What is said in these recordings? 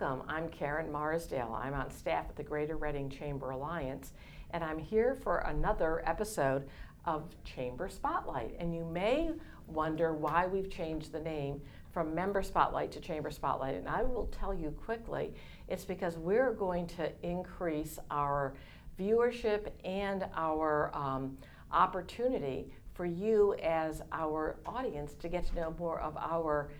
Welcome. I'm Karen Marsdale. I'm on staff at the Greater Reading Chamber Alliance, and I'm here for another episode of Chamber Spotlight. And you may wonder why we've changed the name from Member Spotlight to Chamber Spotlight. And I will tell you quickly it's because we're going to increase our viewership and our um, opportunity for you as our audience to get to know more of our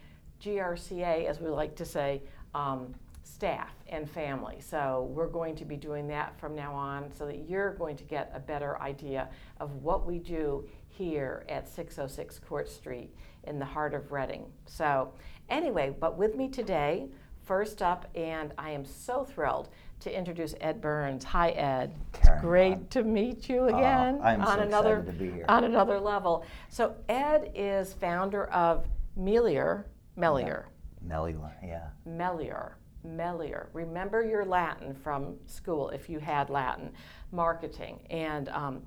GRCA, as we like to say, um, staff and family. So we're going to be doing that from now on so that you're going to get a better idea of what we do here at 606 Court Street in the heart of Reading. So, anyway, but with me today, first up, and I am so thrilled to introduce Ed Burns. Hi, Ed. Karen, it's great I'm, to meet you again uh, I'm on so another to be here. on another level. So, Ed is founder of Melior. Melior. Melior, yeah. Melior. Melior. Remember your Latin from school if you had Latin, marketing. And um,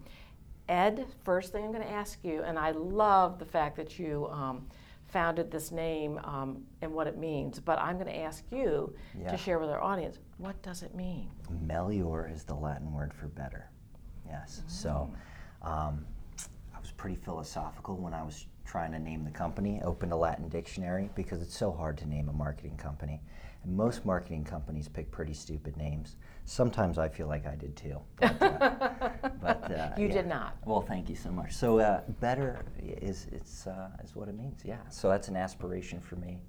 Ed, first thing I'm going to ask you, and I love the fact that you um, founded this name um, and what it means, but I'm going to ask you Yeah. to share with our audience what does it mean? Melior is the Latin word for better. Yes. So um, I was pretty philosophical when I was trying to name the company. I Opened a Latin dictionary because it's so hard to name a marketing company. And most marketing companies pick pretty stupid names. Sometimes I feel like I did too. But, uh, but, uh, You yeah. did not. Well, thank you so much. So uh, better is it's uh, is what it means. Yeah. So that's an aspiration for me,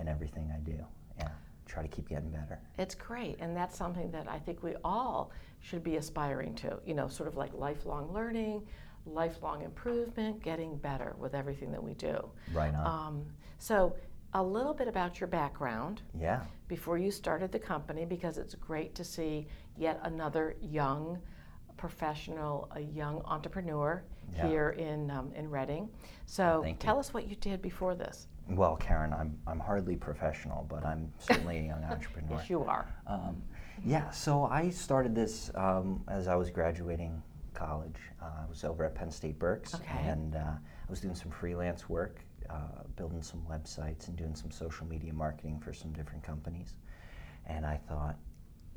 in everything I do. Yeah. Try to keep getting better. It's great, and that's something that I think we all should be aspiring to. You know, sort of like lifelong learning, lifelong improvement, getting better with everything that we do. Right on. Um, so, a little bit about your background yeah. before you started the company, because it's great to see yet another young professional, a young entrepreneur Yeah. here in um, in Reading. So, Thank you. tell us what you did before this. Well, Karen, I'm, I'm hardly professional, but I'm certainly a young entrepreneur. Yes, you are. Um, yeah, so I started this um, as I was graduating college. Uh, I was over at Penn State Berks, Okay. and uh, I was doing some freelance work, uh, building some websites and doing some social media marketing for some different companies. And I thought,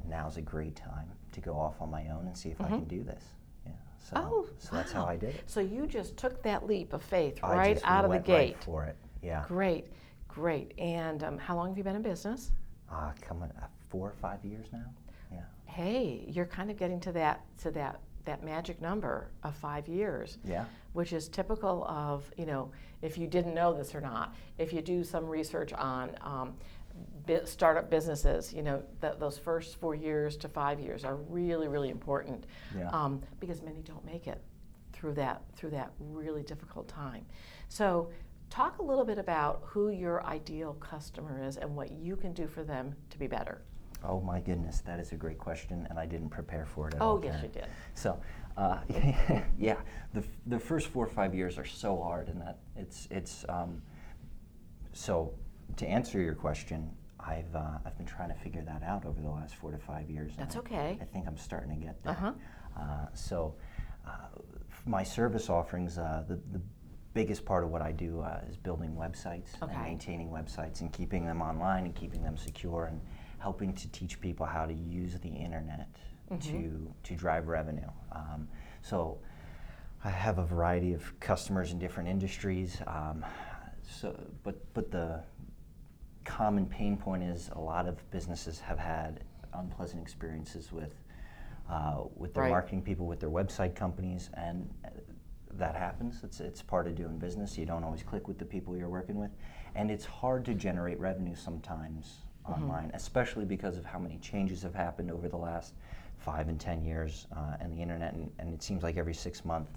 now's a great time to go off on my own and see if I can do this. Yeah, so, Mm-hmm. Oh, so that's how. I did it. So you just took that leap of faith I right out of the went right gate. for it. Yeah. Great, great. And um, how long have you been in business? Uh, coming uh, four or five years now. Yeah. Hey, you're kind of getting to that to that that magic number of five years, Yeah. which is typical of you know if you didn't know this or not. If you do some research on um, bi- startup businesses, you know th- those first four years to five years are really really important Yeah. um, because many don't make it through that through that really difficult time. So. Talk a little bit about who your ideal customer is and what you can do for them to be better. Oh my goodness, that is a great question, and I didn't prepare for it at all. Oh, yes, you did. So, uh, yeah, the, the first four or five years are so hard, and that it's it's. Um, so, to answer your question, I've uh, I've been trying to figure that out over the last four to five years. That's I- okay. I think I'm starting to get there. Uh-huh. Uh, so, uh, my service offerings, uh, the the biggest part of what I do uh, is building websites Okay. and maintaining websites and keeping them online and keeping them secure and helping to teach people how to use the internet to to drive revenue. Um, so I have a variety of customers in different industries. Um, so, but but the common pain point is a lot of businesses have had unpleasant experiences with uh, with their Right. marketing people, with their website companies, and uh, that happens. It's it's part of doing business. You don't always click with the people you're working with, and it's hard to generate revenue sometimes online, especially because of how many changes have happened over the last five and ten years uh, and the internet. And, and it seems like every six month,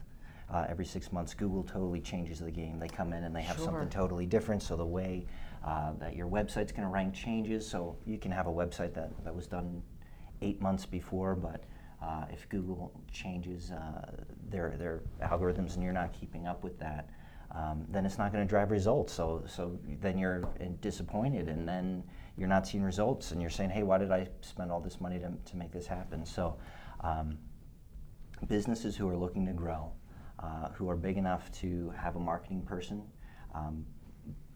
uh, every six months, Google totally changes the game. They come in and they have Sure. something totally different. So the way uh, that your website's going to rank changes. So you can have a website that, that was done eight months before, but uh, if Google changes uh, their their algorithms and you're not keeping up with that, um, then it's not going to drive results. So so then you're disappointed, and then you're not seeing results, and you're saying, hey, why did I spend all this money to, to make this happen? So um, businesses who are looking to grow, uh, who are big enough to have a marketing person, um,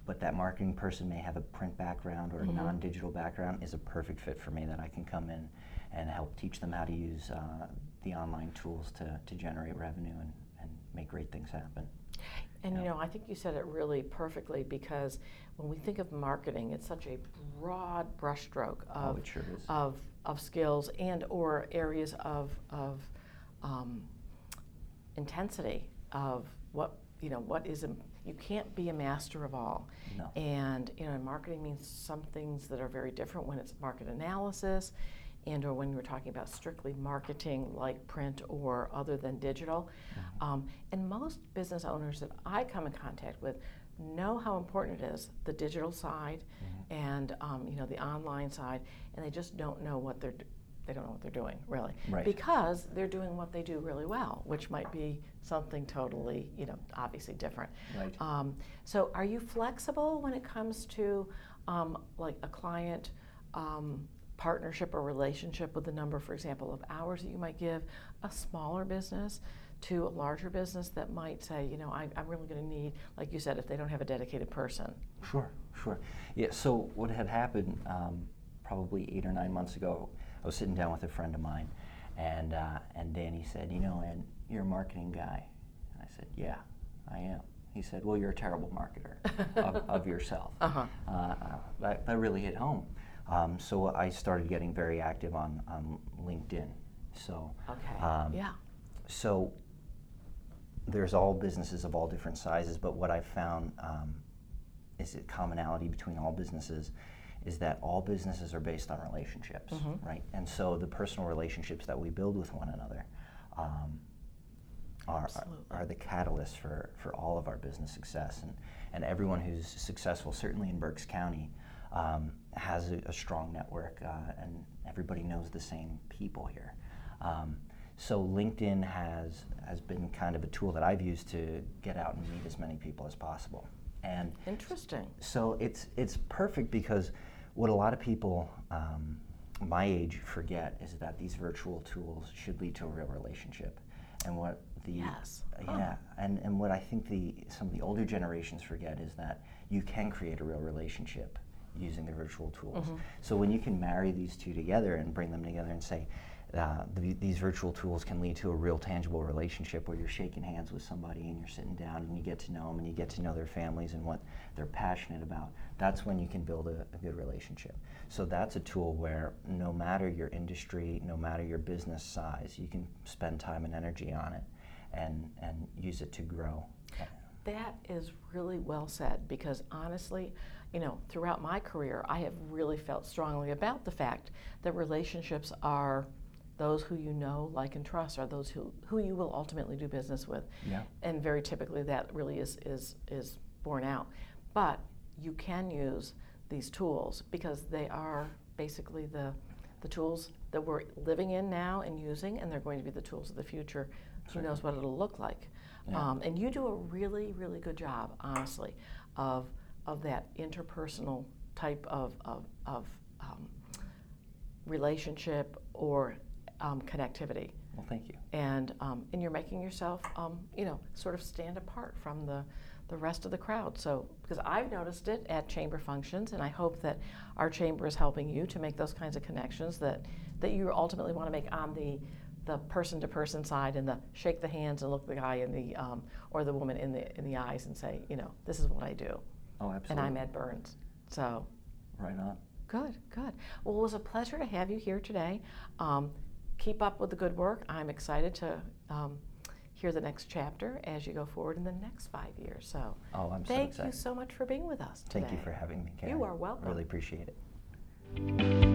but that marketing person may have a print background or a Mhm. non-digital background is a perfect fit for me that I can come in and help teach them how to use uh, the online tools to, to generate revenue and, and make great things happen. And you know, I think you said it really perfectly because when we think of marketing, it's such a broad brushstroke Oh, of it sure of, of skills and or areas of, of um, intensity of what you know what is a, you can't be a master of all. No. and you know marketing means some things that are very different when it's market analysis and or when we're talking about strictly marketing like print or other than digital Mm-hmm. um, and most business owners that i come in contact with know how important it is the digital side Mhm. and um, you know the online side and they just don't know what they're they don't know what they're doing really Right. because they're doing what they do really well which might be something totally you know obviously different Right. um, so are you flexible when it comes to um, like a client um, partnership or relationship with the number for example of hours that you might give a smaller business to a larger business that might say you know I, i'm really going to need like you said if they don't have a dedicated person Sure, sure. Yeah, so what had happened um, probably eight or nine months ago, I was sitting down with a friend of mine, and, uh, and Danny said, You know, and you're a marketing guy. And I said, Yeah, I am. He said, Well, you're a terrible marketer of, of yourself. Uh-huh. Uh, that, that really hit home. Um, so I started getting very active on, on LinkedIn. So, okay um, yeah so there's all businesses of all different sizes, but what I've found um, is a commonality between all businesses is that all businesses are based on relationships, Mhm. right? And so the personal relationships that we build with one another um, are, are, are the catalyst for, for all of our business success. And, and everyone who's successful, certainly in Berks County, um, has a, a strong network uh, and everybody knows the same people here. Um, so LinkedIn has, has been kind of a tool that I've used to get out and meet as many people as possible. And interesting so it's it's perfect because what a lot of people um, my age forget is that these virtual tools should lead to a real relationship, and what the Yes. uh, Huh. yeah and and what I think the some of the older generations forget is that you can create a real relationship using the virtual tools. Mhm. So when you can marry these two together and bring them together and say. Uh, the, these virtual tools can lead to a real tangible relationship where you're shaking hands with somebody and you're sitting down and you get to know them and you get to know their families and what they're passionate about. That's when you can build a, a good relationship. So that's a tool where no matter your industry, no matter your business size, you can spend time and energy on it and, and use it to grow. That is really well said because honestly, you know, throughout my career, I have really felt strongly about the fact that relationships are those who you know, like, and trust are those who, who you will ultimately do business with. Yeah. And very typically that really is, is, is borne out. But you can use these tools because they are basically the, the tools that we're living in now and using, and they're going to be the tools of the future. Who knows what it'll look like? Yeah. Um, and you do a really, really good job, honestly, of, of that interpersonal type of, of, of um, relationship or um, connectivity. Well, thank you. And, um, and you're making yourself, um, you know, sort of stand apart from the, the rest of the crowd. So, because I've noticed it at chamber functions, and I hope that our chamber is helping you to make those kinds of connections that, that you ultimately want to make on the, the person-to-person side and the shake the hands and look the guy in the, um, or the woman in the, in the eyes and say, you know, this is what I do. Oh, absolutely. And. I'm Ed Burns. So, Right on. Good, good. Well, it was a pleasure to have you here today. Um, keep up with the good work. I'm excited to um, hear the next chapter as you go forward in the next five years. So, Oh, I'm so thank excited. you so much for being with us today. Thank you for having me, Karen. You are welcome. Really appreciate it.